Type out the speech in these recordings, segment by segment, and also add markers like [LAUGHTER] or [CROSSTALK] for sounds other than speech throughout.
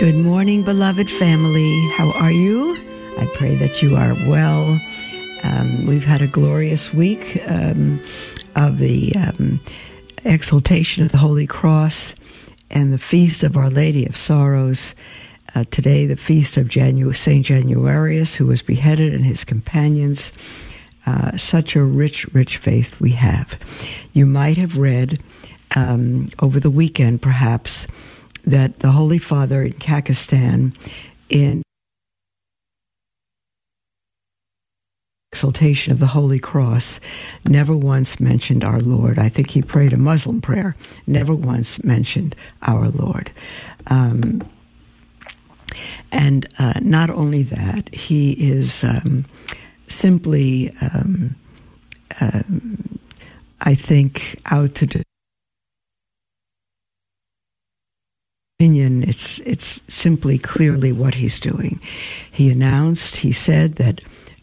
Good morning, beloved family. How are you? I pray that you are well. Um, we've had a glorious week um, of the um, exaltation of the Holy Cross and the feast of Our Lady of Sorrows. Uh, today, the feast of Janu- Saint Januarius, who was beheaded, and his companions. Uh, such a rich, rich faith we have. You might have read um, over the weekend, perhaps that the Holy Father in Kazakhstan, in exaltation of the Holy Cross, never once mentioned our Lord. I think he prayed a Muslim prayer, never once mentioned our Lord. Um, and uh, not only that, he is um, simply, um, uh, I think, out to opinion, it's it's simply clearly what he's doing. He announced, he said that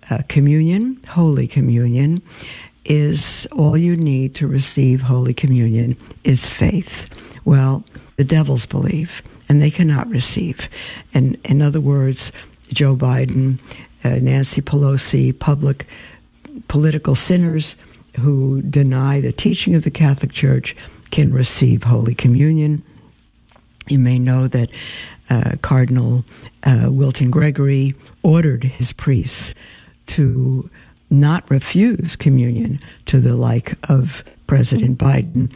uh, communion, Holy Communion, is all you need to receive Holy Communion is faith. Well, the devils believe, and they cannot receive. And in other words, Joe Biden, uh, Nancy Pelosi, public political sinners who deny the teaching of the Catholic Church can receive Holy Communion you may know that uh, Cardinal uh, Wilton Gregory ordered his priests to not refuse communion to the like of President Biden.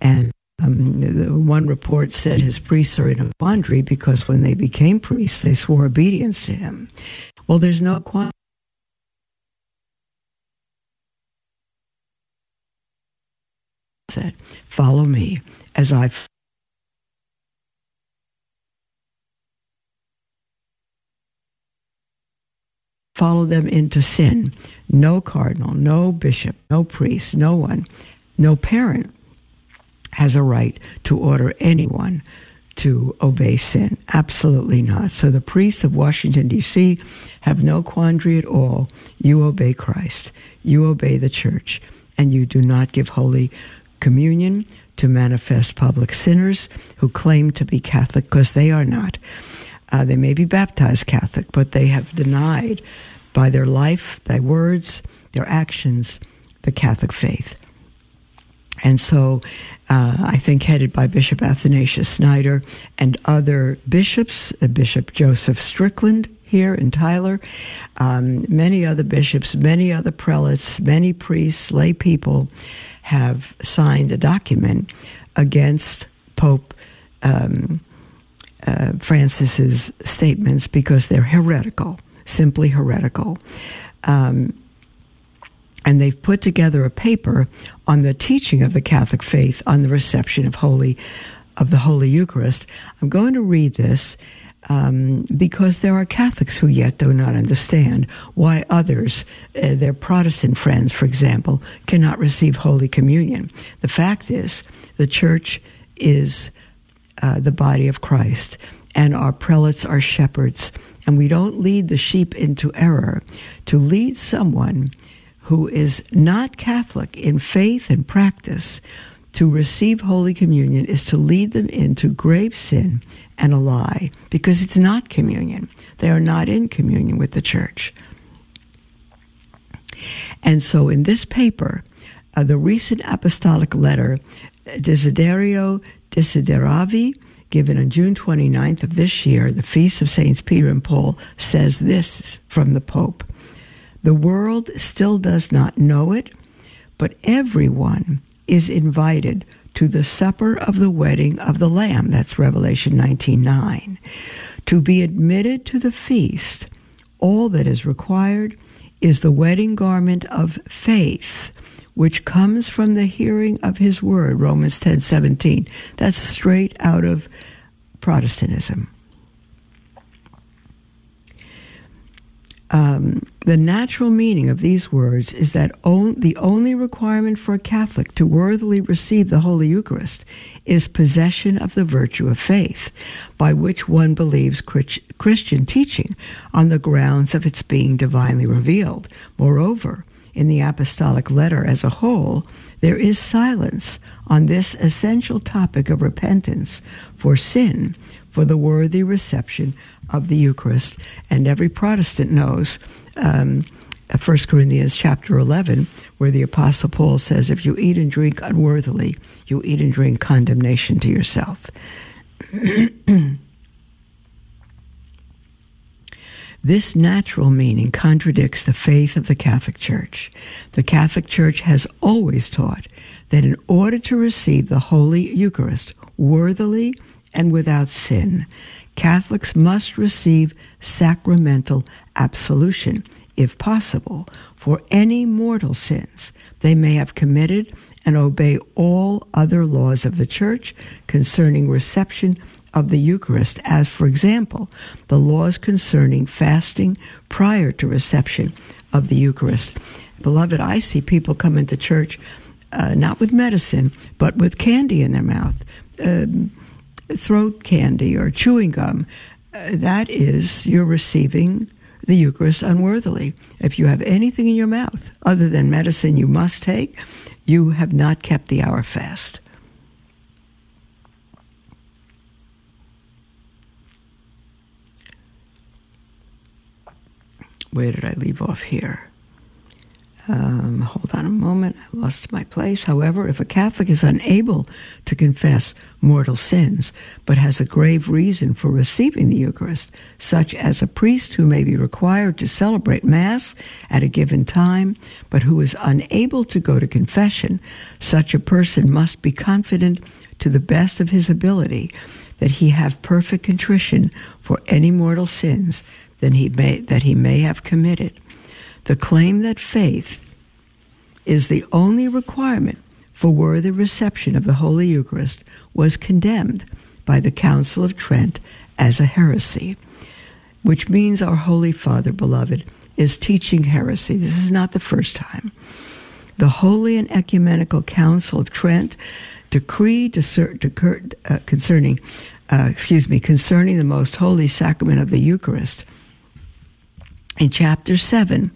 And um, one report said his priests are in a quandary because when they became priests, they swore obedience to him. Well, there's no quandary. Said, follow me as I follow them into sin. No cardinal, no bishop, no priest, no one, no parent has a right to order anyone to obey sin. Absolutely not. So the priests of Washington, D.C. have no quandary at all. You obey Christ, you obey the church, and you do not give Holy Communion to manifest public sinners who claim to be Catholic because they are not. Uh, they may be baptized Catholic, but they have denied by their life, their words, their actions, the Catholic faith. And so uh, I think headed by Bishop Athanasius Schneider and other bishops, uh, Bishop Joseph Strickland here in Tyler, um, many other bishops, many other prelates, many priests, lay people have signed a document against Pope um, uh, Francis's statements because they're heretical, simply heretical. Um, and they've put together a paper on the teaching of the Catholic faith on the reception of holy of the Holy Eucharist. I'm going to read this um, because there are Catholics who yet do not understand why others, uh, their Protestant friends, for example, cannot receive Holy Communion. The fact is, the Church is uh, the body of Christ, and our prelates are shepherds, and we don't lead the sheep into error. To lead someone who is not Catholic in faith and practice to receive Holy Communion is to lead them into grave sin and a lie because it's not communion. They are not in communion with the church. And so in this paper, uh, the recent apostolic letter, Desiderio Desideravi, given on June 29th of this year, the feast of Saints Peter and Paul, says this from the Pope The world still does not know it, but everyone is invited to the supper of the wedding of the Lamb. That's Revelation 19:9. To be admitted to the feast, all that is required is the wedding garment of faith which comes from the hearing of his word, Romans 10 17. That's straight out of Protestantism. um, the natural meaning of these words is that on, the only requirement for a Catholic to worthily receive the Holy Eucharist is possession of the virtue of faith, by which one believes Christian teaching on the grounds of its being divinely revealed. Moreover, in the apostolic letter as a whole, there is silence on this essential topic of repentance for sin for the worthy reception of the Eucharist. And every Protestant knows um, 1 Corinthians chapter 11, where the Apostle Paul says, If you eat and drink unworthily, you eat and drink condemnation to yourself. [CLEARS THROAT] This natural meaning contradicts the faith of the Catholic Church. The Catholic Church has always taught that in order to receive the Holy Eucharist worthily and without sin, Catholics must receive sacramental absolution, if possible, for any mortal sins they may have committed and obey all other laws of the Church concerning reception of the Eucharist, as, for example, the laws concerning fasting prior to reception of the Eucharist. Beloved, I see people come into church uh, not with medicine, but with candy in their mouth. Um, throat candy or chewing gum, uh, that is, you're receiving the Eucharist unworthily. If you have anything in your mouth other than medicine you must take, you have not kept the hour fast. Where did I leave off here? Um, hold on a moment, I lost my place. However, if a Catholic is unable to confess mortal sins, but has a grave reason for receiving the Eucharist, such as a priest who may be required to celebrate Mass at a given time, but who is unable to go to confession, such a person must be confident to the best of his ability that he have perfect contrition for any mortal sins that he may, that he may have committed the claim that faith is the only requirement for worthy reception of the Holy Eucharist was condemned by the Council of Trent as a heresy, which means our Holy Father, beloved, is teaching heresy. This is not the first time. The Holy and Ecumenical Council of Trent decreed uh, concerning, uh, excuse me, concerning the most holy sacrament of the Eucharist in chapter 7,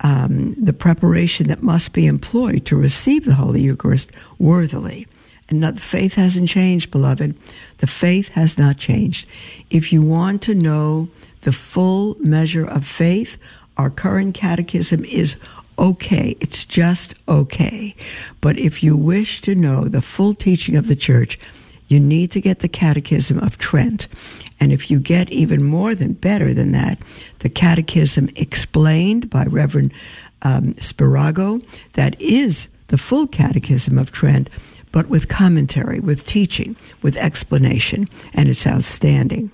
um, the preparation that must be employed to receive the Holy Eucharist worthily. And not, the faith hasn't changed, beloved. The faith has not changed. If you want to know the full measure of faith, our current catechism is okay. It's just okay. But if you wish to know the full teaching of the church, you need to get the Catechism of Trent. And if you get even more than better than that, the Catechism explained by Reverend um, Spirago, that is the full Catechism of Trent, but with commentary, with teaching, with explanation, and it's outstanding.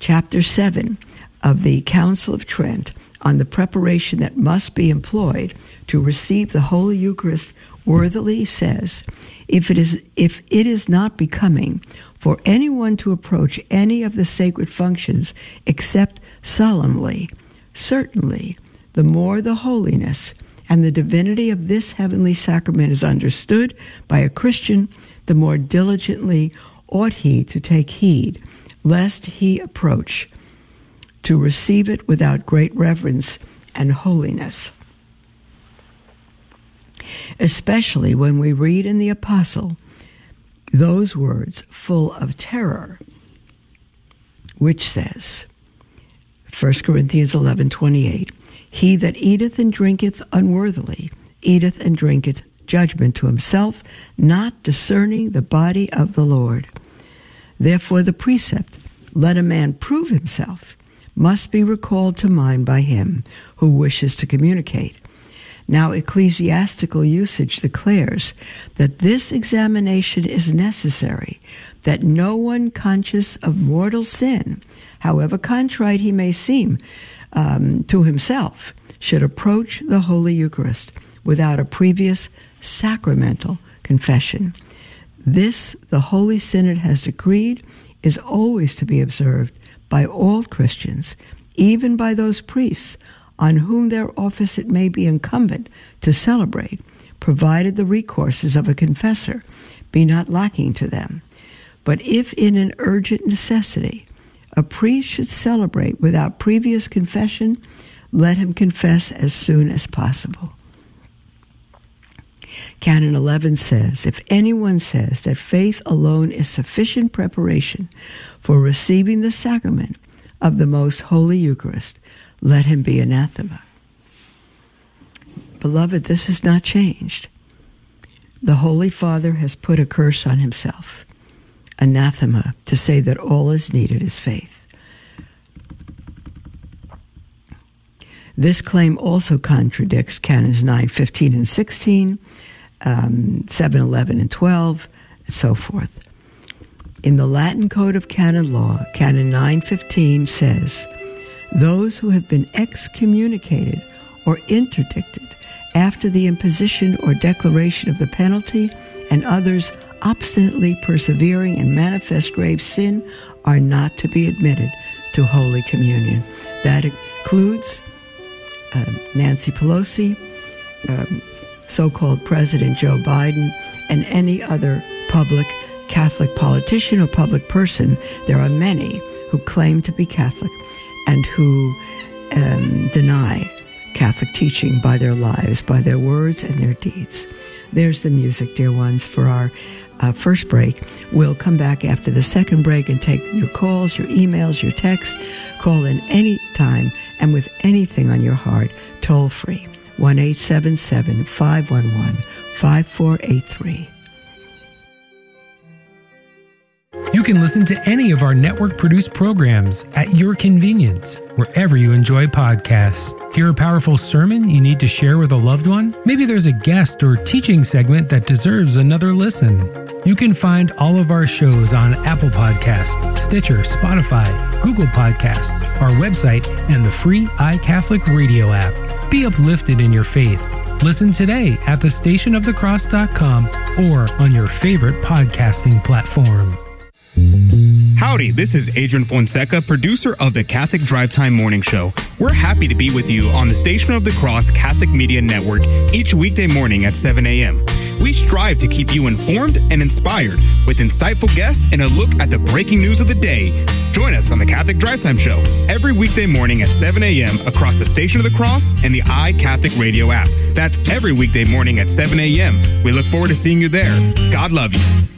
Chapter 7 of the Council of Trent on the preparation that must be employed to receive the Holy Eucharist worthily says, if it is if it is not becoming for anyone to approach any of the sacred functions except solemnly, certainly the more the holiness and the divinity of this heavenly sacrament is understood by a Christian, the more diligently ought he to take heed, lest he approach to receive it without great reverence and holiness. Especially when we read in the Apostle those words full of terror, which says, 1 Corinthians 11 28, He that eateth and drinketh unworthily eateth and drinketh judgment to himself, not discerning the body of the Lord. Therefore, the precept, let a man prove himself, must be recalled to mind by him who wishes to communicate. Now, ecclesiastical usage declares that this examination is necessary, that no one conscious of mortal sin, however contrite he may seem um, to himself, should approach the Holy Eucharist without a previous sacramental confession. This, the Holy Synod has decreed, is always to be observed by all Christians, even by those priests on whom their office it may be incumbent to celebrate, provided the recourses of a confessor be not lacking to them. But if in an urgent necessity a priest should celebrate without previous confession, let him confess as soon as possible. Canon 11 says If anyone says that faith alone is sufficient preparation for receiving the sacrament of the most holy Eucharist, let him be anathema. Beloved, this has not changed. The Holy Father has put a curse on himself, anathema, to say that all is needed is faith. This claim also contradicts Canons 9, 15, and 16, um, 7, 11, and 12, and so forth. In the Latin Code of Canon Law, Canon 915 says, Those who have been excommunicated or interdicted after the imposition or declaration of the penalty and others obstinately persevering in manifest grave sin are not to be admitted to Holy Communion. That includes uh, Nancy Pelosi, um, so called President Joe Biden, and any other public Catholic politician or public person. There are many who claim to be Catholic and who um, deny Catholic teaching by their lives, by their words and their deeds. There's the music, dear ones, for our uh, first break. We'll come back after the second break and take your calls, your emails, your texts. Call in any time and with anything on your heart, toll free. 1 877 511 5483. You can listen to any of our network produced programs at your convenience, wherever you enjoy podcasts. Hear a powerful sermon you need to share with a loved one? Maybe there's a guest or teaching segment that deserves another listen. You can find all of our shows on Apple Podcast, Stitcher, Spotify, Google Podcast, our website, and the free iCatholic radio app. Be uplifted in your faith. Listen today at thestationofthecross.com or on your favorite podcasting platform. Howdy, this is Adrian Fonseca, producer of the Catholic Drive Time Morning Show. We're happy to be with you on the Station of the Cross Catholic Media Network each weekday morning at 7 a.m. We strive to keep you informed and inspired with insightful guests and a look at the breaking news of the day. Join us on the Catholic Drive Time Show every weekday morning at 7 a.m. across the Station of the Cross and the iCatholic Radio app. That's every weekday morning at 7 a.m. We look forward to seeing you there. God love you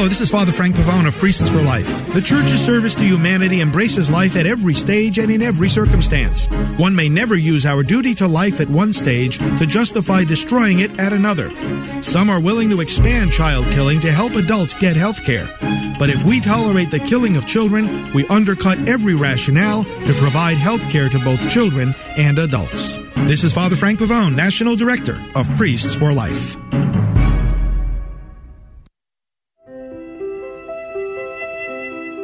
Hello, this is Father Frank Pavone of Priests for Life. The Church's service to humanity embraces life at every stage and in every circumstance. One may never use our duty to life at one stage to justify destroying it at another. Some are willing to expand child killing to help adults get health care. But if we tolerate the killing of children, we undercut every rationale to provide health care to both children and adults. This is Father Frank Pavone, National Director of Priests for Life.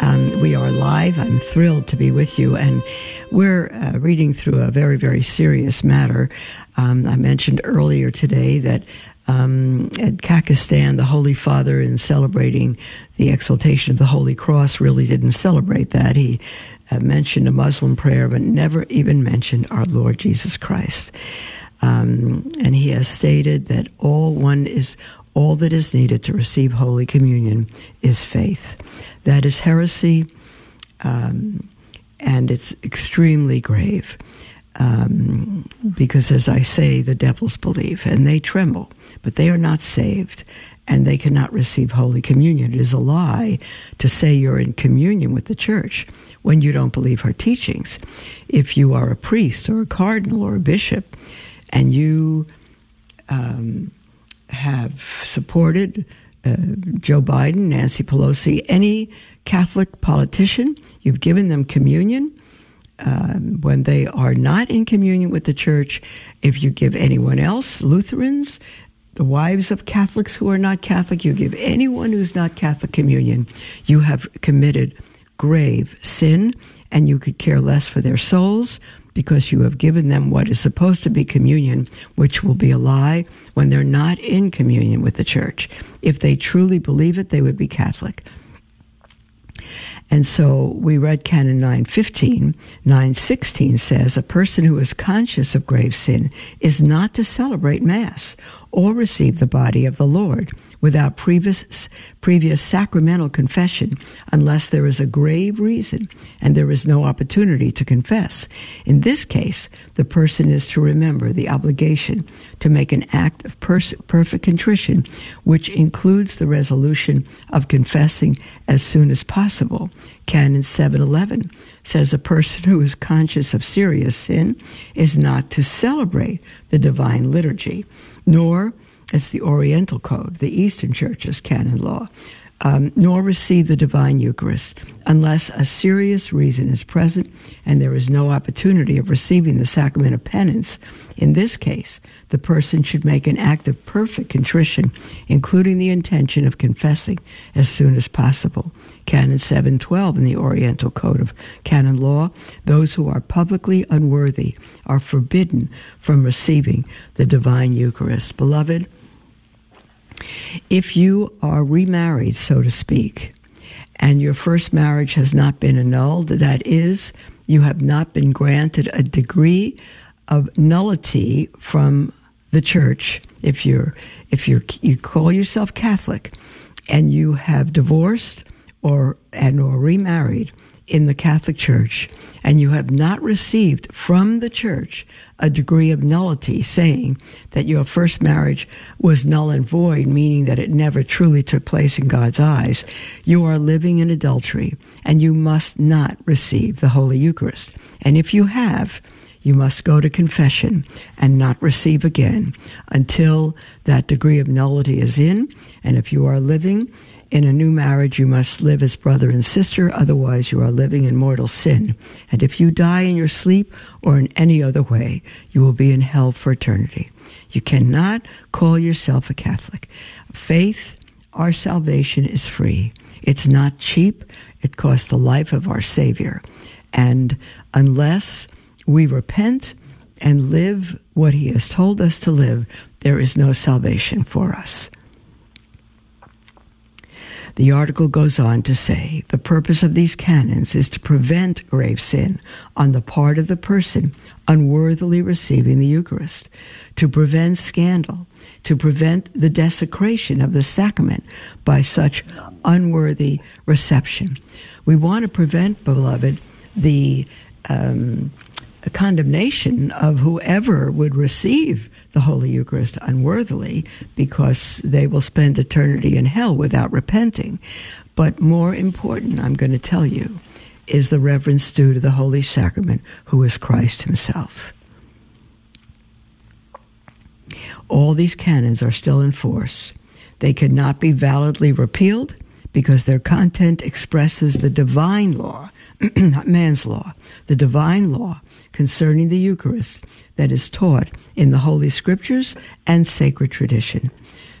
Um, we are live. I'm thrilled to be with you. And we're uh, reading through a very, very serious matter. Um, I mentioned earlier today that um, at Kazakhstan, the Holy Father, in celebrating the exaltation of the Holy Cross, really didn't celebrate that. He uh, mentioned a Muslim prayer, but never even mentioned our Lord Jesus Christ. Um, and he has stated that all one is all that is needed to receive Holy Communion is faith. That is heresy, um, and it's extremely grave. Um, because, as I say, the devils believe and they tremble, but they are not saved and they cannot receive Holy Communion. It is a lie to say you're in communion with the church when you don't believe her teachings. If you are a priest or a cardinal or a bishop and you um, have supported uh, Joe Biden, Nancy Pelosi, any Catholic politician, you've given them communion. Um, when they are not in communion with the church, if you give anyone else, Lutherans, the wives of Catholics who are not Catholic, you give anyone who's not Catholic communion, you have committed grave sin and you could care less for their souls because you have given them what is supposed to be communion, which will be a lie when they're not in communion with the church. If they truly believe it, they would be Catholic. And so we read Canon 915. 916 says a person who is conscious of grave sin is not to celebrate Mass or receive the body of the Lord without previous, previous sacramental confession unless there is a grave reason and there is no opportunity to confess. In this case, the person is to remember the obligation to make an act of pers- perfect contrition, which includes the resolution of confessing as soon as possible. Canon 711 says a person who is conscious of serious sin is not to celebrate the divine liturgy, nor it's the Oriental Code, the Eastern Church's canon law, um, nor receive the divine Eucharist unless a serious reason is present and there is no opportunity of receiving the sacrament of penance. In this case, the person should make an act of perfect contrition, including the intention of confessing as soon as possible. Canon 712 in the Oriental Code of Canon Law, those who are publicly unworthy are forbidden from receiving the divine Eucharist. Beloved, if you are remarried, so to speak, and your first marriage has not been annulled, that is, you have not been granted a degree of nullity from the church. If you're, if you're, you call yourself Catholic, and you have divorced or and or remarried in the Catholic Church, and you have not received from the church a degree of nullity, saying that your first marriage was null and void, meaning that it never truly took place in God's eyes, you are living in adultery, and you must not receive the Holy Eucharist. And if you have, you must go to confession and not receive again until that degree of nullity is in. And if you are living in a new marriage, you must live as brother and sister, otherwise, you are living in mortal sin. And if you die in your sleep or in any other way, you will be in hell for eternity. You cannot call yourself a Catholic. Faith, our salvation is free. It's not cheap. It costs the life of our Savior. And unless we repent and live what He has told us to live, there is no salvation for us. The article goes on to say the purpose of these canons is to prevent grave sin on the part of the person unworthily receiving the Eucharist, to prevent scandal, to prevent the desecration of the sacrament by such unworthy reception. We want to prevent, beloved, the um, condemnation of whoever would receive the Holy Eucharist unworthily because they will spend eternity in hell without repenting. But more important, I'm going to tell you, is the reverence due to the Holy Sacrament, who is Christ Himself. All these canons are still in force. They cannot be validly repealed because their content expresses the divine law, [CLEARS THROAT] not man's law, the divine law concerning the Eucharist that is taught in the Holy Scriptures and sacred tradition.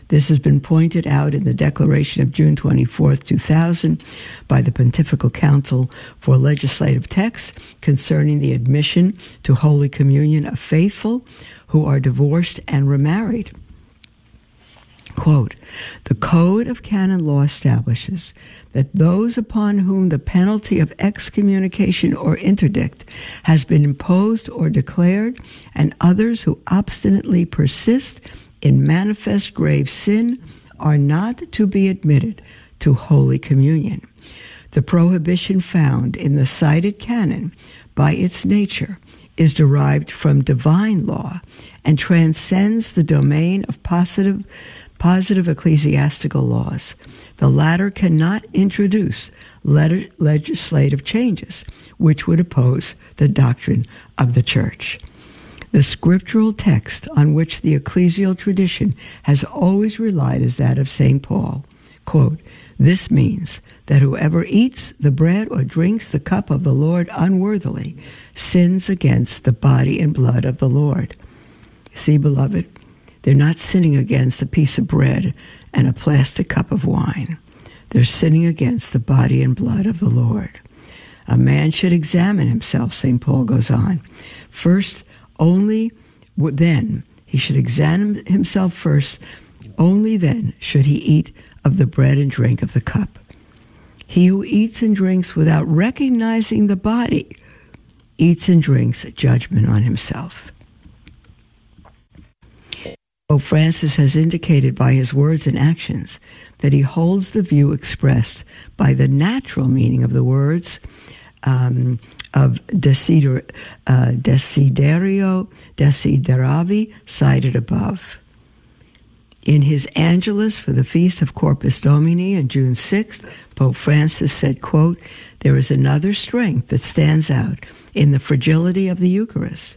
This has been pointed out in the Declaration of June 24, 2000, by the Pontifical Council for Legislative Texts concerning the admission to Holy Communion of faithful who are divorced and remarried. Quote, the Code of Canon Law establishes that those upon whom the penalty of excommunication or interdict has been imposed or declared, and others who obstinately persist in manifest grave sin, are not to be admitted to Holy Communion. The prohibition found in the cited canon, by its nature, is derived from divine law and transcends the domain of positive, positive ecclesiastical laws. The latter cannot introduce legislative changes, which would oppose the doctrine of the church. The scriptural text on which the ecclesial tradition has always relied is that of St. Paul. Quote, this means that whoever eats the bread or drinks the cup of the Lord unworthily sins against the body and blood of the Lord. See, beloved, they're not sinning against a piece of bread and a plastic cup of wine. They're sinning against the body and blood of the Lord. A man should examine himself, St. Paul goes on. First, only then, he should examine himself first, only then should he eat of the bread and drink of the cup. He who eats and drinks without recognizing the body eats and drinks judgment on himself. Pope Francis has indicated by his words and actions that he holds the view expressed by the natural meaning of the words um, of desider, uh, desiderio, desideravi, cited above. In his Angelus for the Feast of Corpus Domini on June 6th, Pope Francis said, quote, There is another strength that stands out in the fragility of the Eucharist,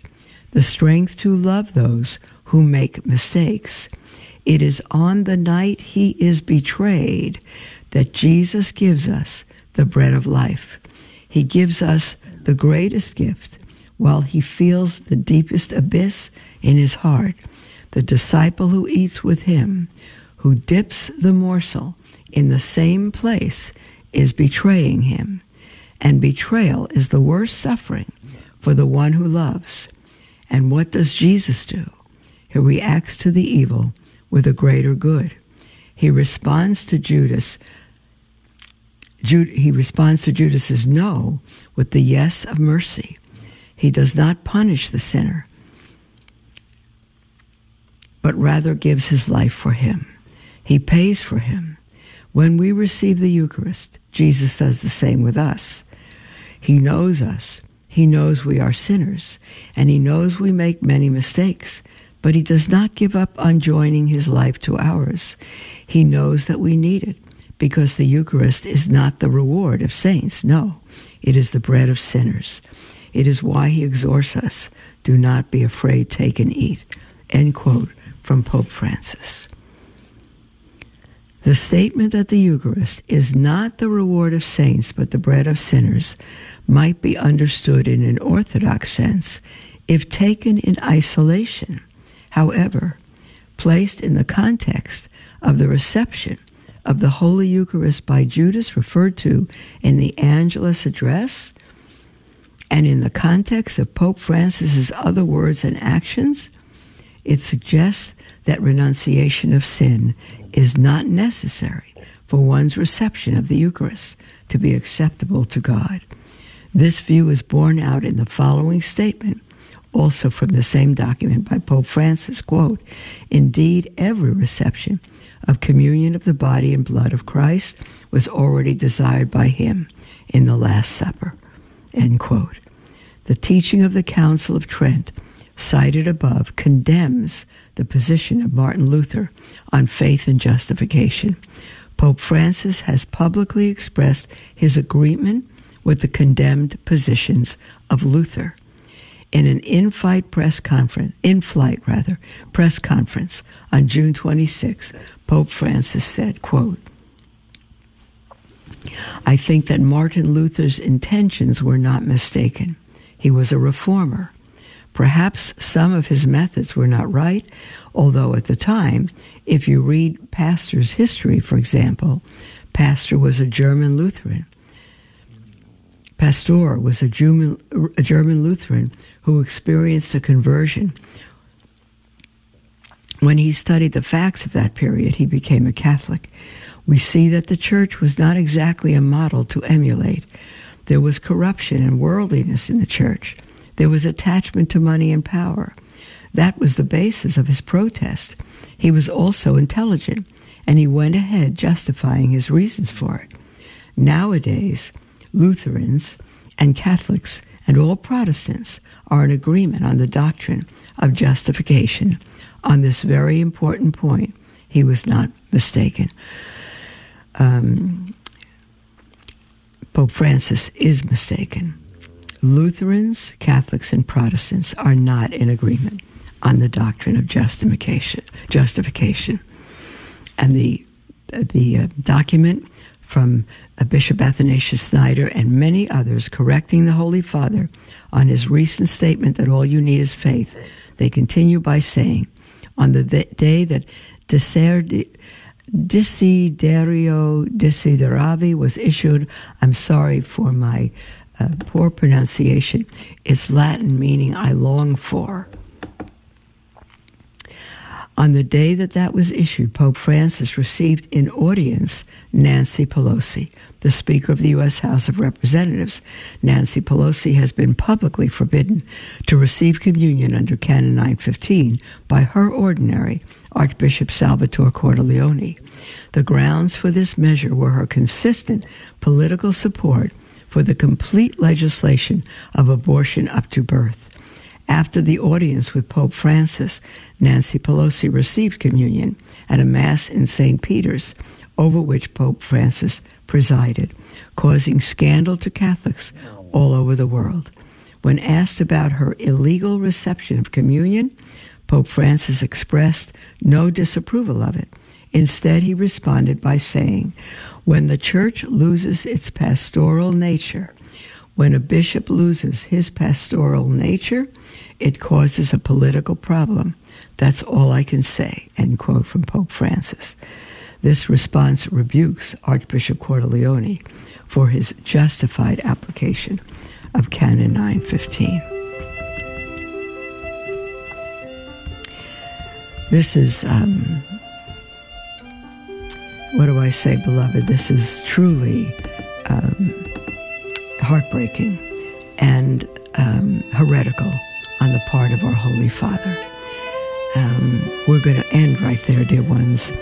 the strength to love those who make mistakes. It is on the night he is betrayed that Jesus gives us the bread of life. He gives us the greatest gift while he feels the deepest abyss in his heart the disciple who eats with him, who dips the morsel in the same place, is betraying him. And betrayal is the worst suffering for the one who loves. And what does Jesus do? He reacts to the evil with a greater good. He responds to Judas. Jude, he responds to Judas's no with the yes of mercy. He does not punish the sinner, but rather gives his life for him. He pays for him. When we receive the Eucharist, Jesus does the same with us. He knows us. He knows we are sinners, and he knows we make many mistakes, but he does not give up on joining his life to ours. He knows that we need it because the Eucharist is not the reward of saints. No, it is the bread of sinners. It is why he exhorts us do not be afraid, take and eat. End quote from Pope Francis. The statement that the Eucharist is not the reward of saints but the bread of sinners might be understood in an orthodox sense if taken in isolation. However, placed in the context of the reception of the Holy Eucharist by Judas referred to in the Angelus address, and in the context of Pope Francis's other words and actions, it suggests that renunciation of sin is not necessary for one's reception of the Eucharist to be acceptable to God. This view is borne out in the following statement, also from the same document by Pope Francis, quote, Indeed, every reception of communion of the body and blood of Christ was already desired by him in the Last Supper, end quote. The teaching of the Council of Trent, cited above, condemns the position of Martin Luther on faith and justification. Pope Francis has publicly expressed his agreement with the condemned positions of Luther. In an in-flight press conference, in-flight rather, press conference on June 26, Pope Francis said, quote, I think that Martin Luther's intentions were not mistaken. He was a reformer. Perhaps some of his methods were not right, although at the time, if you read Pastor's history, for example, Pastor was a German Lutheran. Pastor was a German, a German Lutheran who experienced a conversion. When he studied the facts of that period, he became a Catholic. We see that the church was not exactly a model to emulate. There was corruption and worldliness in the church. There was attachment to money and power. That was the basis of his protest. He was also intelligent, and he went ahead justifying his reasons for it. Nowadays, Lutherans and Catholics and all Protestants are in agreement on the doctrine of justification. On this very important point, he was not mistaken. Um, Pope Francis is mistaken. Lutherans, Catholics, and Protestants are not in agreement on the doctrine of justification. Justification, and the the uh, document from uh, Bishop Athanasius Schneider and many others correcting the Holy Father on his recent statement that all you need is faith. They continue by saying, on the day that Desiderio Desideravi was issued, I'm sorry for my uh, poor pronunciation, it's Latin meaning I long for. On the day that that was issued, Pope Francis received in audience Nancy Pelosi, the Speaker of the U.S. House of Representatives. Nancy Pelosi has been publicly forbidden to receive communion under Canon 915 by her ordinary, Archbishop Salvatore Cordileone. The grounds for this measure were her consistent political support for the complete legislation of abortion up to birth. After the audience with Pope Francis, Nancy Pelosi received communion at a Mass in St. Peter's, over which Pope Francis presided, causing scandal to Catholics all over the world. When asked about her illegal reception of communion, Pope Francis expressed no disapproval of it. Instead, he responded by saying, When the church loses its pastoral nature, when a bishop loses his pastoral nature, it causes a political problem. That's all I can say. End quote from Pope Francis. This response rebukes Archbishop Cordileone for his justified application of Canon 915. This is, um, what do I say, beloved? This is truly um, heartbreaking and um, heretical on the part of our Holy Father. Um, we're going to end right there, dear ones.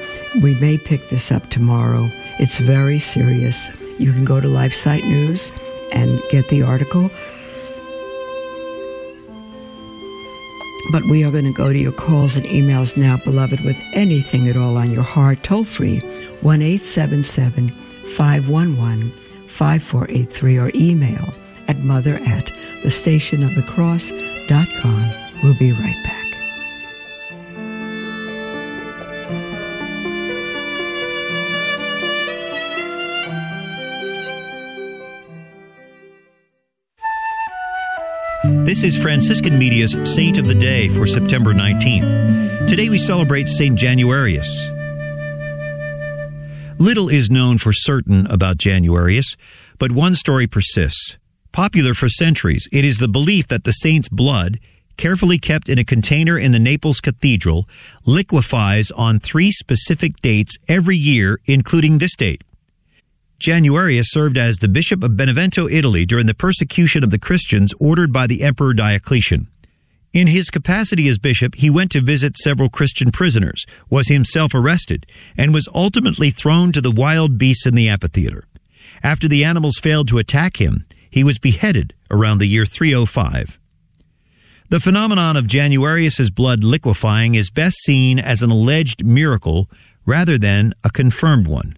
We may pick this up tomorrow. It's very serious. You can go to LifeSite News and get the article. But we are going to go to your calls and emails now, beloved, with anything at all on your heart. Toll free 1 877 511 5483 or email at mother at the station of the cross.com. We'll be right back. This is Franciscan Media's Saint of the Day for September 19th. Today we celebrate Saint Januarius. Little is known for certain about Januarius, but one story persists. Popular for centuries, it is the belief that the saint's blood, carefully kept in a container in the Naples Cathedral, liquefies on three specific dates every year, including this date. Januarius served as the Bishop of Benevento, Italy during the persecution of the Christians ordered by the Emperor Diocletian. In his capacity as bishop, he went to visit several Christian prisoners, was himself arrested, and was ultimately thrown to the wild beasts in the amphitheater. After the animals failed to attack him, he was beheaded around the year 305. The phenomenon of Januarius's blood liquefying is best seen as an alleged miracle rather than a confirmed one.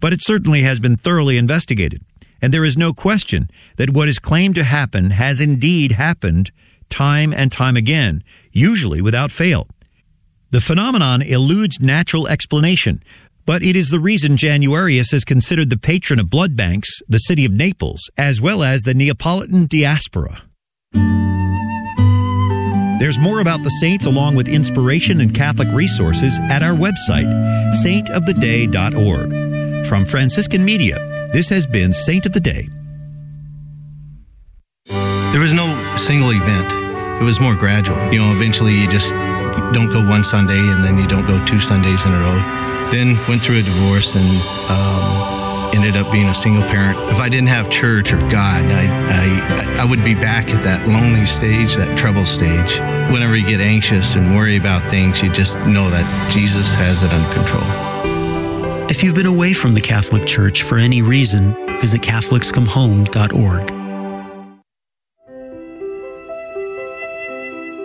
But it certainly has been thoroughly investigated, and there is no question that what is claimed to happen has indeed happened time and time again, usually without fail. The phenomenon eludes natural explanation, but it is the reason Januarius is considered the patron of blood banks, the city of Naples, as well as the Neapolitan diaspora. There's more about the saints along with inspiration and Catholic resources at our website, saintoftheday.org. From Franciscan Media, this has been Saint of the Day. There was no single event. It was more gradual. You know, eventually you just don't go one Sunday and then you don't go two Sundays in a row. Then went through a divorce and um, ended up being a single parent. If I didn't have church or God, I, I, I would be back at that lonely stage, that trouble stage. Whenever you get anxious and worry about things, you just know that Jesus has it under control. If you've been away from the Catholic Church for any reason, visit CatholicsComeHome.org.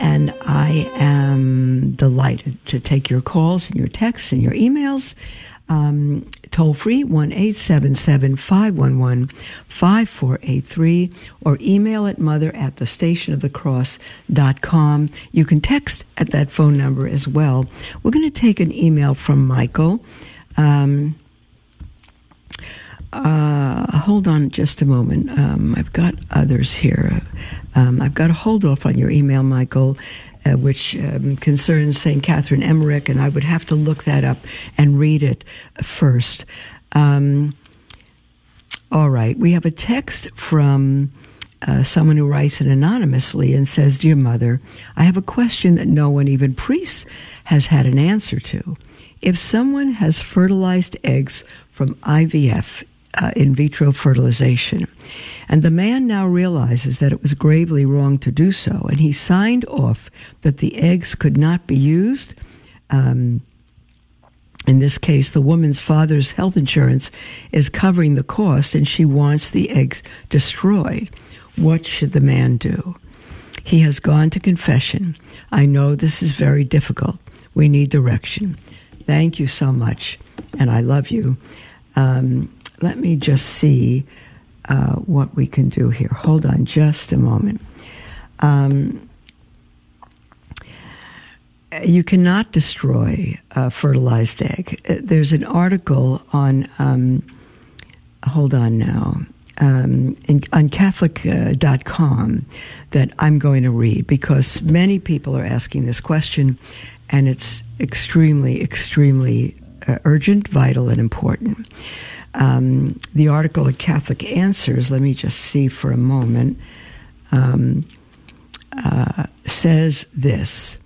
and I am delighted to take your calls and your texts and your emails. Um, toll free 1 877 511 5483 or email at mother at the station of the cross.com. You can text at that phone number as well. We're going to take an email from Michael. Um, uh, hold on just a moment. Um, I've got others here. Um, I've got to hold off on your email, Michael, uh, which um, concerns St. Catherine Emmerich, and I would have to look that up and read it first. Um, all right. We have a text from. Uh, someone who writes it anonymously and says, Dear Mother, I have a question that no one, even priests, has had an answer to. If someone has fertilized eggs from IVF uh, in vitro fertilization. And the man now realizes that it was gravely wrong to do so, and he signed off that the eggs could not be used. Um, in this case, the woman's father's health insurance is covering the cost, and she wants the eggs destroyed. What should the man do? He has gone to confession. I know this is very difficult. We need direction. Thank you so much, and I love you. Um, let me just see uh, what we can do here. Hold on just a moment. Um, you cannot destroy a fertilized egg. Uh, there's an article on, um, hold on now, um, in, on Catholic.com uh, that I'm going to read because many people are asking this question and it's extremely, extremely uh, urgent, vital, and important um, the article at Catholic Answers, let me just see for a moment, um, uh, says this.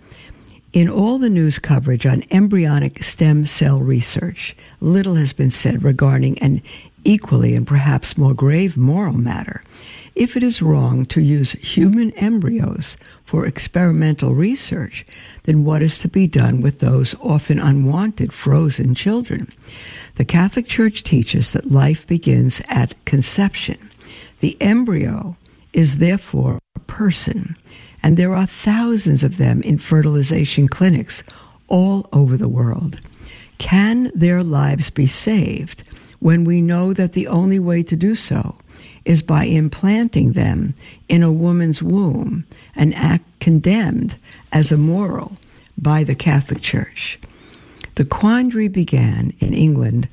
In all the news coverage on embryonic stem cell research, little has been said regarding an equally and perhaps more grave moral matter. If it is wrong to use human embryos for experimental research, then what is to be done with those often unwanted frozen children? The Catholic Church teaches that life begins at conception. The embryo is therefore a person, and there are thousands of them in fertilization clinics all over the world. Can their lives be saved when we know that the only way to do so is by implanting them in a woman's womb, an act condemned as immoral by the Catholic Church? The quandary began in England.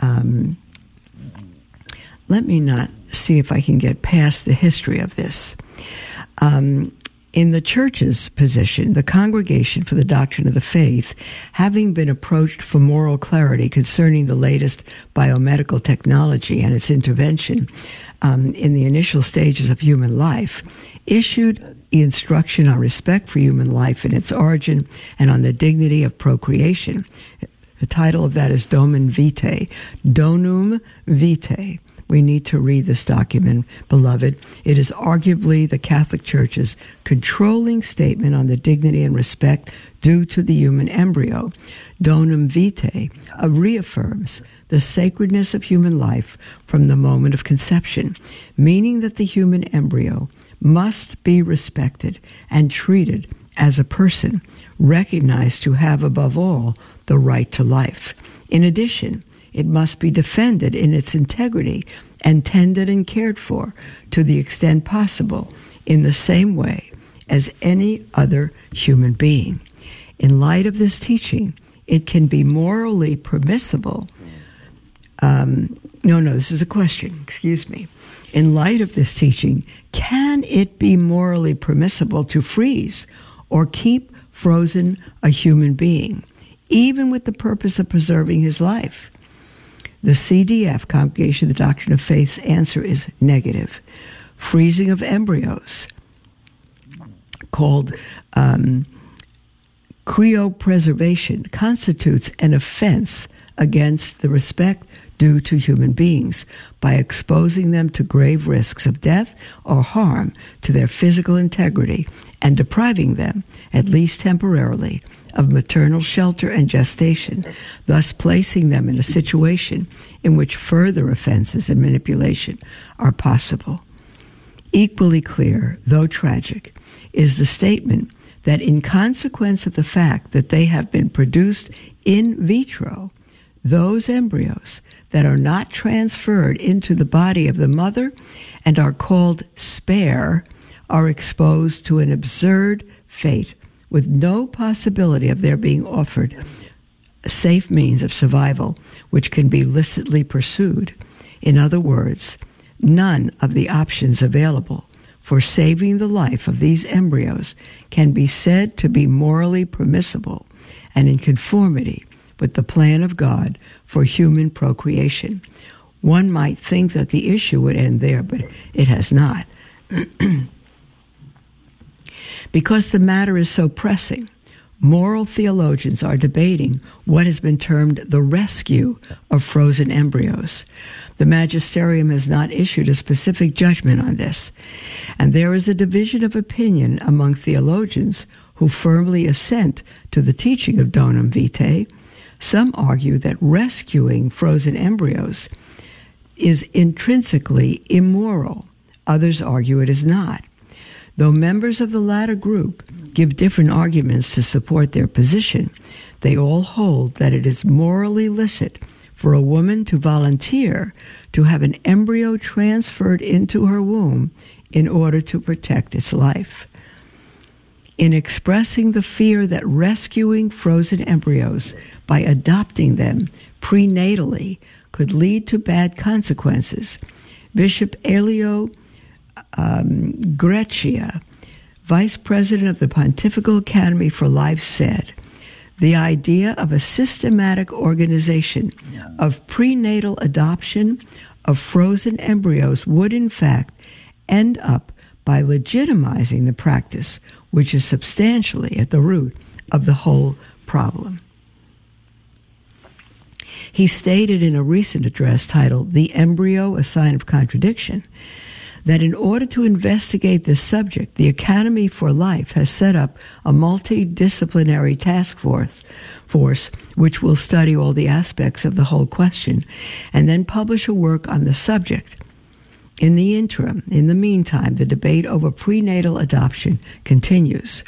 Um, let me not see if I can get past the history of this. Um, in the church's position, the Congregation for the Doctrine of the Faith, having been approached for moral clarity concerning the latest biomedical technology and its intervention um, in the initial stages of human life, issued the instruction on respect for human life in its origin and on the dignity of procreation. The title of that is Domen Vitae. Donum Vitae. We need to read this document, beloved. It is arguably the Catholic Church's controlling statement on the dignity and respect due to the human embryo. Donum Vitae reaffirms the sacredness of human life from the moment of conception, meaning that the human embryo must be respected and treated as a person, recognized to have above all the right to life. In addition, it must be defended in its integrity and tended and cared for to the extent possible in the same way as any other human being. In light of this teaching, it can be morally permissible. Um, no, no, this is a question, excuse me in light of this teaching, can it be morally permissible to freeze or keep frozen a human being, even with the purpose of preserving his life? The CDF, Congregation of the Doctrine of Faith's answer is negative. Freezing of embryos, called um, cryopreservation constitutes an offense against the respect due to human beings by exposing them to grave risks of death or harm to their physical integrity and depriving them, at least temporarily, of maternal shelter and gestation, thus placing them in a situation in which further offenses and manipulation are possible. Equally clear, though tragic, is the statement that in consequence of the fact that they have been produced in vitro, those embryos that are not transferred into the body of the mother and are called spare are exposed to an absurd fate with no possibility of their being offered a safe means of survival which can be licitly pursued. In other words, none of the options available for saving the life of these embryos can be said to be morally permissible and in conformity with the plan of God for human procreation. One might think that the issue would end there, but it has not. [CLEARS THROAT] because the matter is so pressing, moral theologians are debating what has been termed the rescue of frozen embryos. The magisterium has not issued a specific judgment on this, and there is a division of opinion among theologians who firmly assent to the teaching of donum vitae. Some argue that rescuing frozen embryos is intrinsically immoral. Others argue it is not. Though members of the latter group give different arguments to support their position, they all hold that it is morally licit for a woman to volunteer to have an embryo transferred into her womb in order to protect its life. In expressing the fear that rescuing frozen embryos by adopting them prenatally could lead to bad consequences, Bishop Elio um, Sgreccia, vice president of the Pontifical Academy for Life, said, the idea of a systematic organization of prenatal adoption of frozen embryos would, in fact, end up by legitimizing the practice, which is substantially at the root of the whole problem. He stated in a recent address titled The Embryo, a Sign of Contradiction, that in order to investigate this subject, the Academy for Life has set up a multidisciplinary task force, force which will study all the aspects of the whole question and then publish a work on the subject. In the interim, in the meantime, the debate over prenatal adoption continues.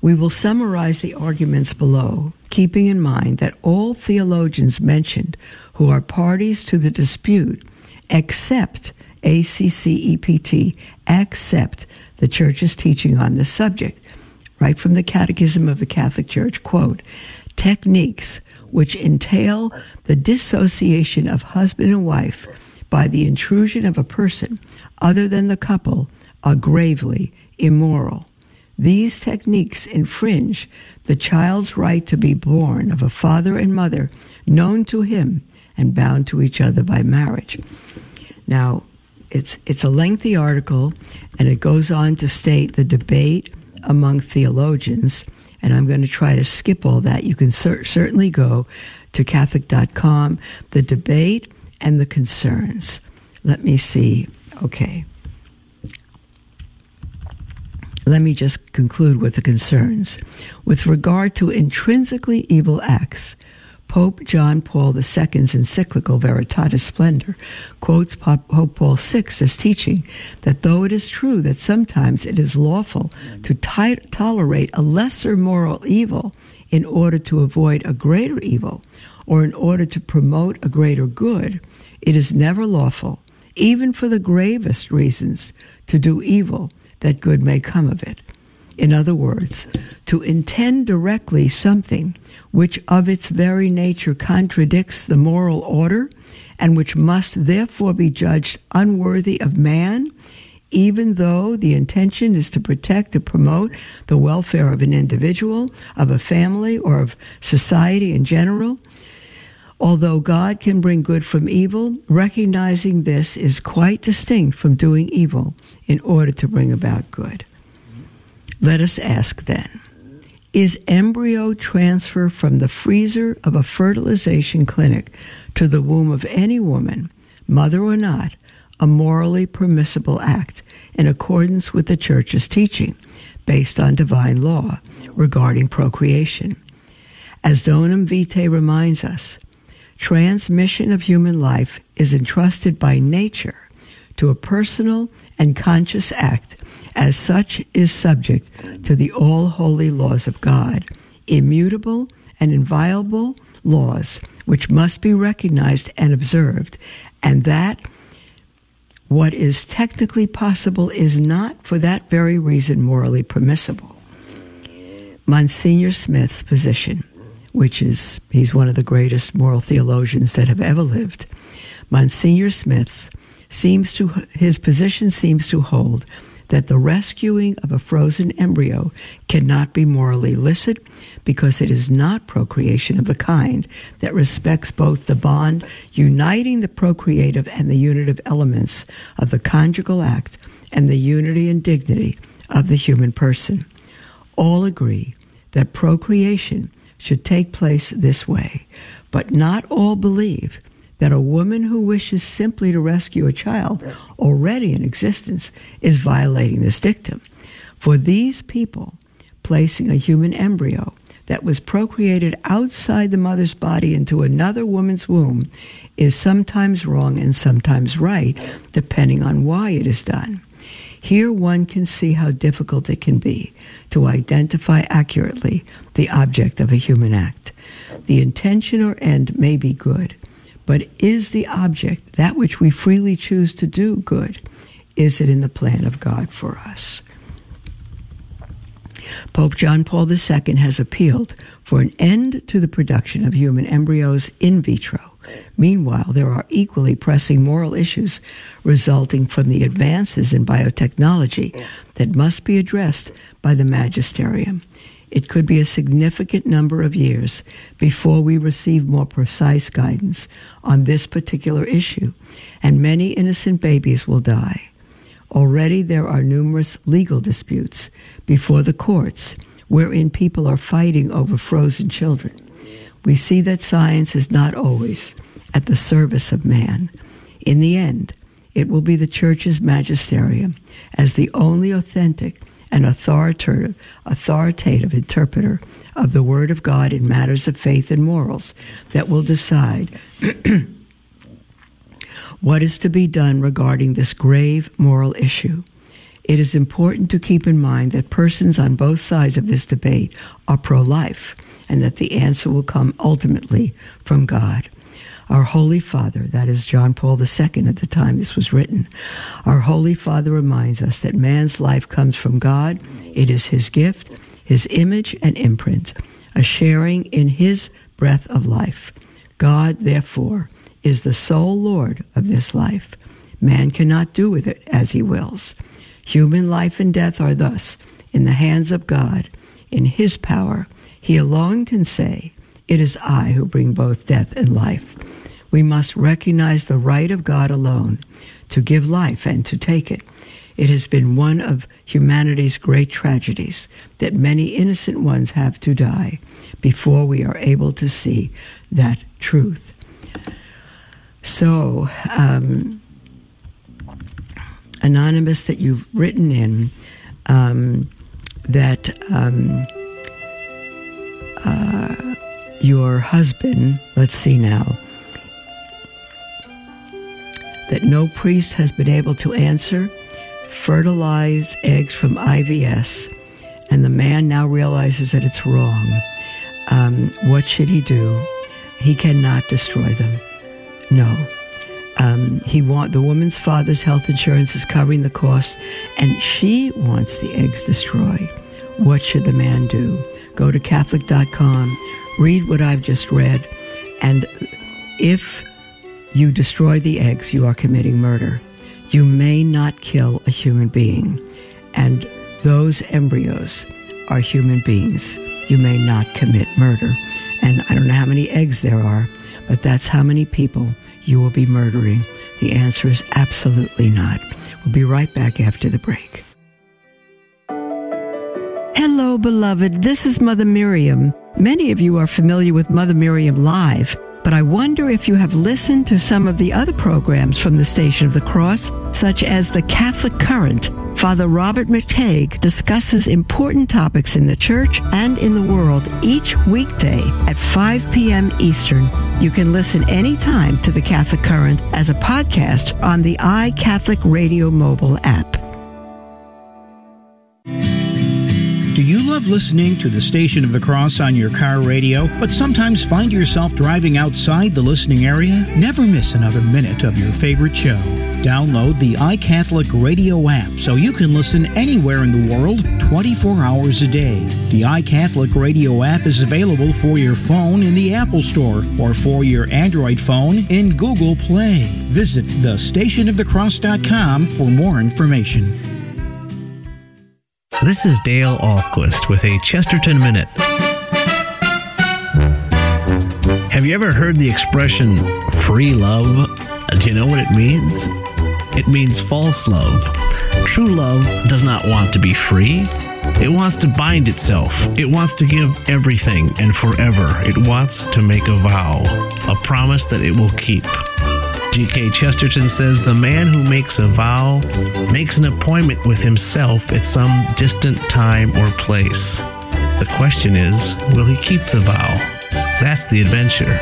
We will summarize the arguments below, keeping in mind that all theologians mentioned who are parties to the dispute accept ACCEPT, accept the church's teaching on this subject. Right from the Catechism of the Catholic Church, quote, techniques which entail the dissociation of husband and wife by the intrusion of a person other than the couple are gravely immoral. These techniques infringe the child's right to be born of a father and mother known to him and bound to each other by marriage. Now, it's it's a lengthy article, and it goes on to state the debate among theologians. And I'm going to try to skip all that. You can cer- certainly go to Catholic.com, the debate and the concerns. Let me see. Okay. Let me just conclude with the concerns. With regard to intrinsically evil acts, Pope John Paul II's encyclical Veritatis Splendor quotes Pope Paul VI as teaching that though it is true that sometimes it is lawful to t- tolerate a lesser moral evil in order to avoid a greater evil or in order to promote a greater good, it is never lawful, even for the gravest reasons, to do evil that good may come of it. In other words, to intend directly something which of its very nature contradicts the moral order and which must therefore be judged unworthy of man, even though the intention is to protect or promote the welfare of an individual, of a family, or of society in general. Although God can bring good from evil, recognizing this is quite distinct from doing evil in order to bring about good. Let us ask then Is embryo transfer from the freezer of a fertilization clinic to the womb of any woman, mother or not, a morally permissible act in accordance with the Church's teaching based on divine law regarding procreation? As Donum Vitae reminds us, transmission of human life is entrusted by nature to a personal and conscious act, as such is subject to the all holy laws of God, immutable and inviolable laws which must be recognized and observed, and that what is technically possible is not for that very reason morally permissible. Monsignor Smith's position which is, he's one of the greatest moral theologians that have ever lived. Monsignor Smith's seems to, his position seems to hold that the rescuing of a frozen embryo cannot be morally illicit because it is not procreation of the kind that respects both the bond uniting the procreative and the unitive elements of the conjugal act and the unity and dignity of the human person. All agree that procreation should take place this way. But not all believe that a woman who wishes simply to rescue a child already in existence is violating this dictum. For these people, placing a human embryo that was procreated outside the mother's body into another woman's womb is sometimes wrong and sometimes right, depending on why it is done. Here one can see how difficult it can be to identify accurately the object of a human act. The intention or end may be good, but is the object, that which we freely choose to do, good? Is it in the plan of God for us? Pope John Paul II has appealed for an end to the production of human embryos in vitro Meanwhile, there are equally pressing moral issues resulting from the advances in biotechnology that must be addressed by the magisterium. It could be a significant number of years before we receive more precise guidance on this particular issue, and many innocent babies will die. Already there are numerous legal disputes before the courts wherein people are fighting over frozen children we see that science is not always at the service of man. In the end, it will be the church's magisterium as the only authentic and authoritative, authoritative interpreter of the Word of God in matters of faith and morals that will decide [CLEARS THROAT] what is to be done regarding this grave moral issue. It is important to keep in mind that persons on both sides of this debate are pro life and that the answer will come ultimately from God. Our Holy Father, that is John Paul II at the time this was written, our Holy Father reminds us that man's life comes from God. It is his gift, his image and imprint, a sharing in his breath of life. God, therefore, is the sole Lord of this life. Man cannot do with it as he wills. Human life and death are thus in the hands of God, in his power he alone can say, It is I who bring both death and life. We must recognize the right of God alone to give life and to take it. It has been one of humanity's great tragedies that many innocent ones have to die before we are able to see that truth. So, um, Anonymous, that you've written in um, that. Um, uh, your husband, let's see now, that no priest has been able to answer, fertilize eggs from IVF, and the man now realizes that it's wrong. Um, what should he do? He cannot destroy them. No. Um, he want the woman's father's health insurance is covering the cost, and she wants the eggs destroyed. What should the man do? Go to Catholic.com, read what I've just read, and if you destroy the eggs, you are committing murder. You may not kill a human being, and those embryos are human beings. You may not commit murder. And I don't know how many eggs there are, but that's how many people you will be murdering. The answer is absolutely not. We'll be right back after the break. Hello, beloved. This is Mother Miriam. Many of you are familiar with Mother Miriam Live, but I wonder if you have listened to some of the other programs from the Station of the Cross, such as the Catholic Current. Father Robert McTeigue discusses important topics in the church and in the world each weekday at 5 p.m. Eastern. You can listen anytime to the Catholic Current as a podcast on the iCatholic Radio mobile app. Love listening to the Station of the Cross on your car radio, but sometimes find yourself driving outside the listening area? Never miss another minute of your favorite show. Download the iCatholic Radio app so you can listen anywhere in the world 24 hours a day. The iCatholic Radio app is available for your phone in the Apple Store or for your Android phone in Google Play. Visit thestationofthecross.com for more information. This is Dale Ahlquist with a Chesterton Minute. Have you ever heard the expression free love? Do you know what it means? It means false love. True love does not want to be free. It wants to bind itself. It wants to give everything and forever. It wants to make a vow, a promise that it will keep. G.K. Chesterton says the man who makes a vow makes an appointment with himself at some distant time or place. The question is, will he keep the vow? That's the adventure.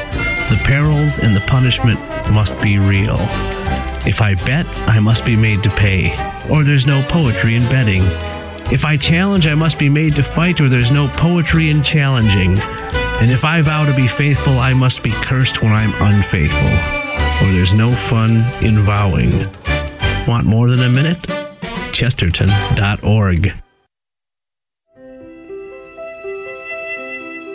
The perils and the punishment must be real. If I bet, I must be made to pay, or there's no poetry in betting. If I challenge, I must be made to fight, or there's no poetry in challenging. And if I vow to be faithful, I must be cursed when I'm unfaithful, or there's no fun in vowing. Want more than a minute? Chesterton.org.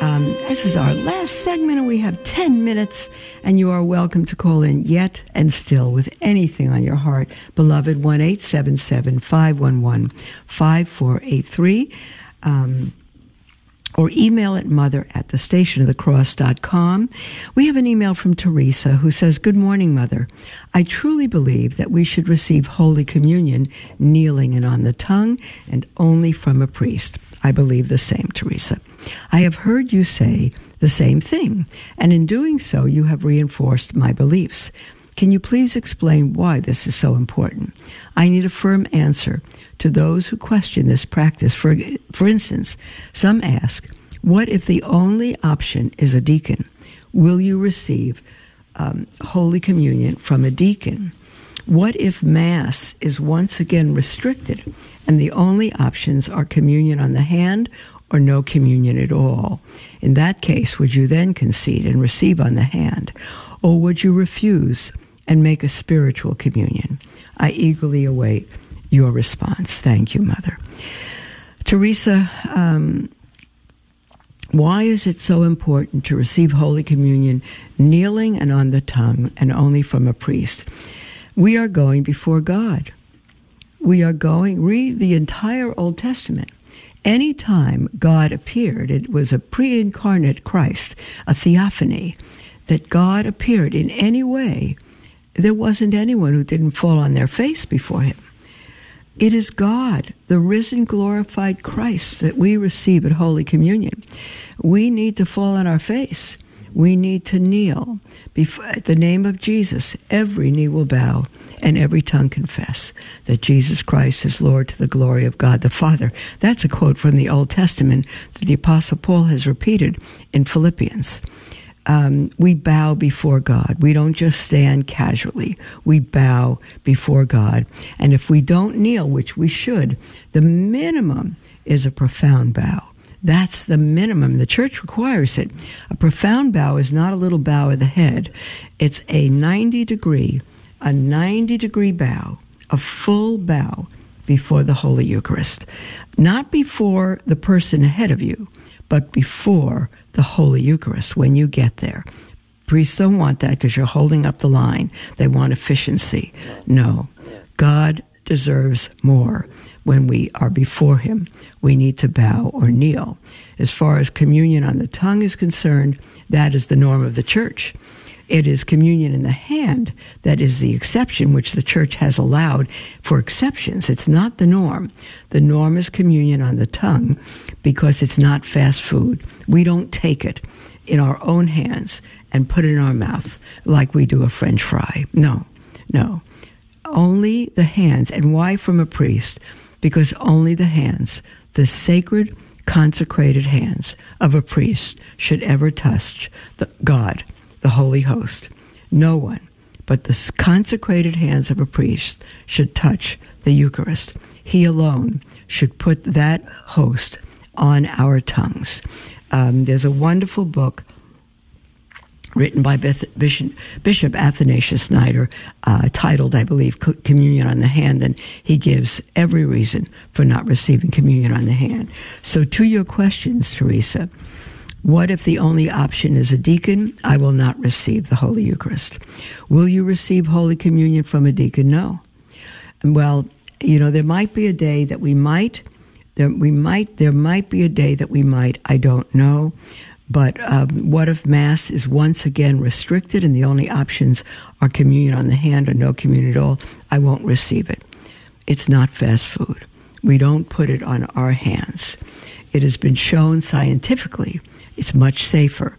Um, this is our last segment, and we have 10 minutes, and you are welcome to call in yet and still with anything on your heart. Beloved, 1 877 511 5483. Um, or email at mother at the stationofthecross.com. We have an email from Teresa who says, Good morning, Mother. I truly believe that we should receive Holy Communion kneeling and on the tongue and only from a priest. I believe the same, Teresa. I have heard you say the same thing, and in doing so, you have reinforced my beliefs. Can you please explain why this is so important? I need a firm answer to those who question this practice. For, for instance, some ask, What if the only option is a deacon? Will you receive um, Holy Communion from a deacon? What if Mass is once again restricted and the only options are communion on the hand or no communion at all? In that case, would you then concede and receive on the hand? Or would you refuse and make a spiritual communion? I eagerly await your response. Thank you, Mother. Teresa, um, why is it so important to receive Holy Communion kneeling and on the tongue and only from a priest? We are going before God. We are going, read the entire Old Testament. Anytime God appeared, it was a pre incarnate Christ, a theophany, that God appeared in any way, there wasn't anyone who didn't fall on their face before him. It is God, the risen, glorified Christ, that we receive at Holy Communion. We need to fall on our face. We need to kneel. Before, at the name of Jesus, every knee will bow and every tongue confess that Jesus Christ is Lord to the glory of God the Father. That's a quote from the Old Testament that the Apostle Paul has repeated in Philippians. Um, we bow before God. We don't just stand casually. We bow before God. And if we don't kneel, which we should, the minimum is a profound bow. That's the minimum. The church requires it. A profound bow is not a little bow of the head. It's a 90 degree, a 90 degree bow, a full bow before the Holy Eucharist. Not before the person ahead of you, but before the Holy Eucharist when you get there. Priests don't want that because you're holding up the line. They want efficiency. No, God deserves more when we are before Him. We need to bow or kneel. As far as communion on the tongue is concerned, that is the norm of the church. It is communion in the hand that is the exception, which the church has allowed for exceptions. It's not the norm. The norm is communion on the tongue because it's not fast food. We don't take it in our own hands and put it in our mouth like we do a French fry. No, no. Only the hands. And why from a priest? Because only the hands, the sacred, consecrated hands of a priest, should ever touch the God the holy host. No one but the consecrated hands of a priest should touch the Eucharist. He alone should put that host on our tongues. Um, there's a wonderful book written by Bishop, Athanasius Schneider, uh, titled, I believe, Communion on the Hand, and he gives every reason for not receiving communion on the hand. So, to your questions, Teresa, what if the only option is a deacon? I will not receive the Holy Eucharist. Will you receive Holy Communion from a deacon? No. Well, you know, there might be a day that we might. There, we might. There might be a day that we might. I don't know. But um, what if Mass is once again restricted and the only options are communion on the hand or no communion at all? I won't receive it. It's not fast food. We don't put it on our hands. It has been shown scientifically it's much safer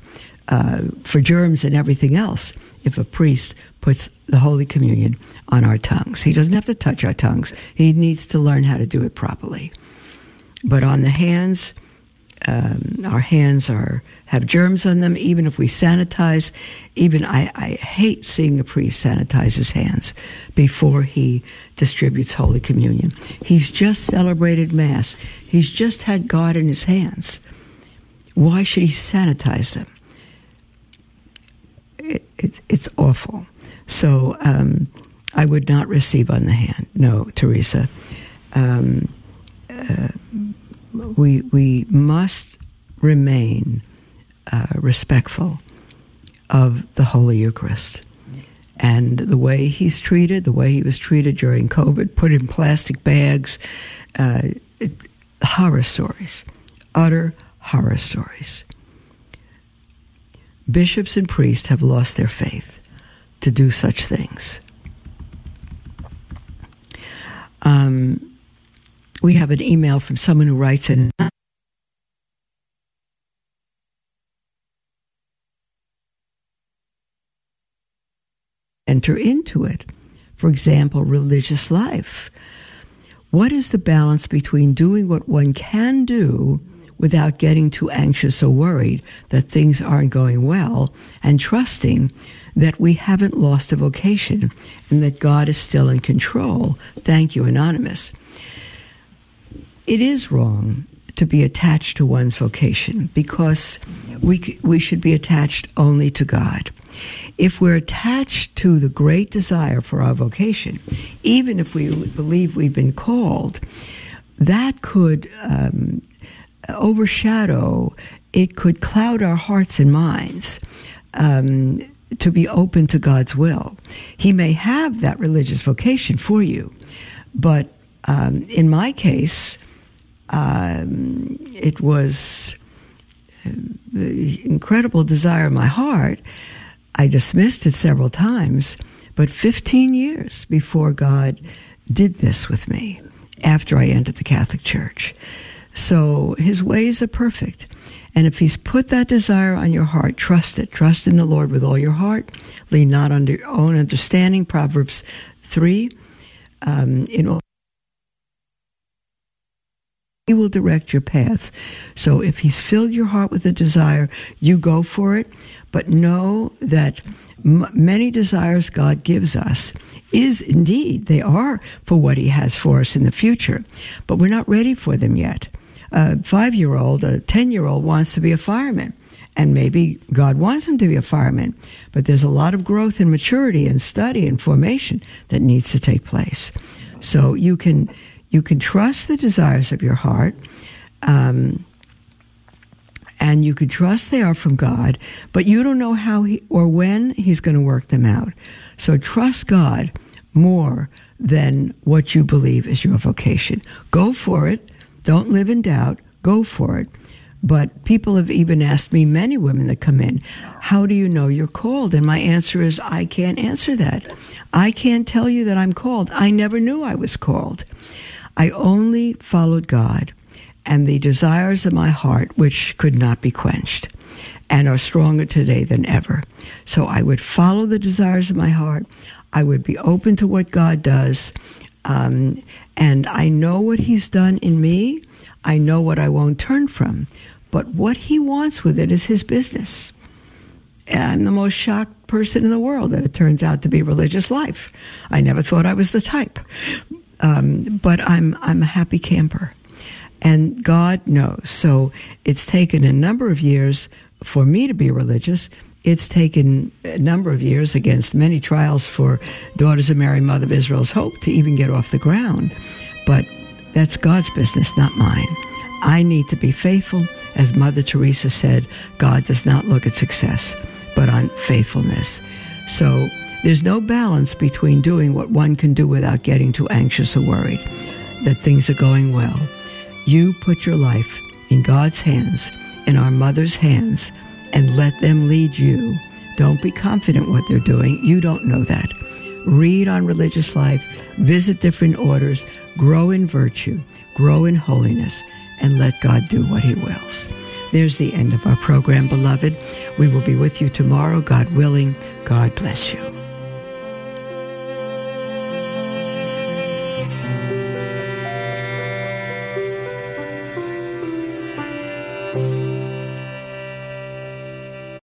uh, for germs and everything else if a priest puts the Holy Communion on our tongues. He doesn't have to touch our tongues, he needs to learn how to do it properly. But on the hands, um, our hands are have germs on them. Even if we sanitize, even I, I hate seeing a priest sanitize his hands before he distributes Holy Communion. He's just celebrated Mass. He's just had God in his hands. Why should he sanitize them? It, it, it's awful. So um, I would not receive on the hand. No, Teresa. Um, uh, we we must remain uh, respectful of the Holy Eucharist and the way he's treated, the way he was treated during COVID, put in plastic bags, uh, it, horror stories, utter horror stories. Bishops and priests have lost their faith to do such things. Um, we have an email from someone who writes in. Enter into it. For example, religious life. What is the balance between doing what one can do without getting too anxious or worried that things aren't going well and trusting that we haven't lost a vocation and that God is still in control. Thank you, Anonymous. It is wrong to be attached to one's vocation because we, we should be attached only to God. If we're attached to the great desire for our vocation, even if we believe we've been called, that could um, overshadow, it could cloud our hearts and minds. Um, to be open to God's will. He may have that religious vocation for you, but um, in my case, um, it was uh, the incredible desire of my heart. I dismissed it several times, but 15 years before God did this with me after I entered the Catholic Church. So his ways are perfect. And if he's put that desire on your heart, trust it. Trust in the Lord with all your heart. Lean not on your own understanding. Proverbs 3. Um, in all he will direct your paths. So if he's filled your heart with a desire, you go for it. But know that m- many desires God gives us is indeed, they are for what he has for us in the future. But we're not ready for them yet a five year old, a 10 year old wants to be a fireman. And maybe God wants him to be a fireman, but there's a lot of growth and maturity and study and formation that needs to take place. So you can you can trust the desires of your heart. Um, and you can trust they are from God, but you don't know how he, or when He's going to work them out. So trust God more than what you believe is your vocation. Go for it. Don't live in doubt. Go for it. But people have even asked me, many women that come in, how do you know you're called? And my answer is, I can't answer that. I can't tell you that I'm called. I never knew I was called. I only followed God and the desires of my heart, which could not be quenched and are stronger today than ever. So I would follow the desires of my heart. I would be open to what God does. Um, and I know what He's done in me. I know what I won't turn from. But what He wants with it is His business. I'm the most shocked person in the world that it turns out to be religious life. I never thought I was the type. Um, but I'm, I'm a happy camper. And God knows. So it's taken a number of years for me to be religious. It's taken a number of years against many trials for Daughters of Mary, Mother of Israel's Hope to even get off the ground. But that's God's business, not mine. I need to be faithful. As Mother Teresa said, God does not look at success, but on faithfulness. So there's no balance between doing what one can do without getting too anxious or worried that things are going well. You put your life in God's hands, in our mother's hands, and let them lead you. Don't be confident what they're doing. You don't know that. Read on religious life, visit different orders, grow in virtue, grow in holiness, and let God do what He wills. There's the end of our program, beloved. We will be with you tomorrow, God willing. God bless you.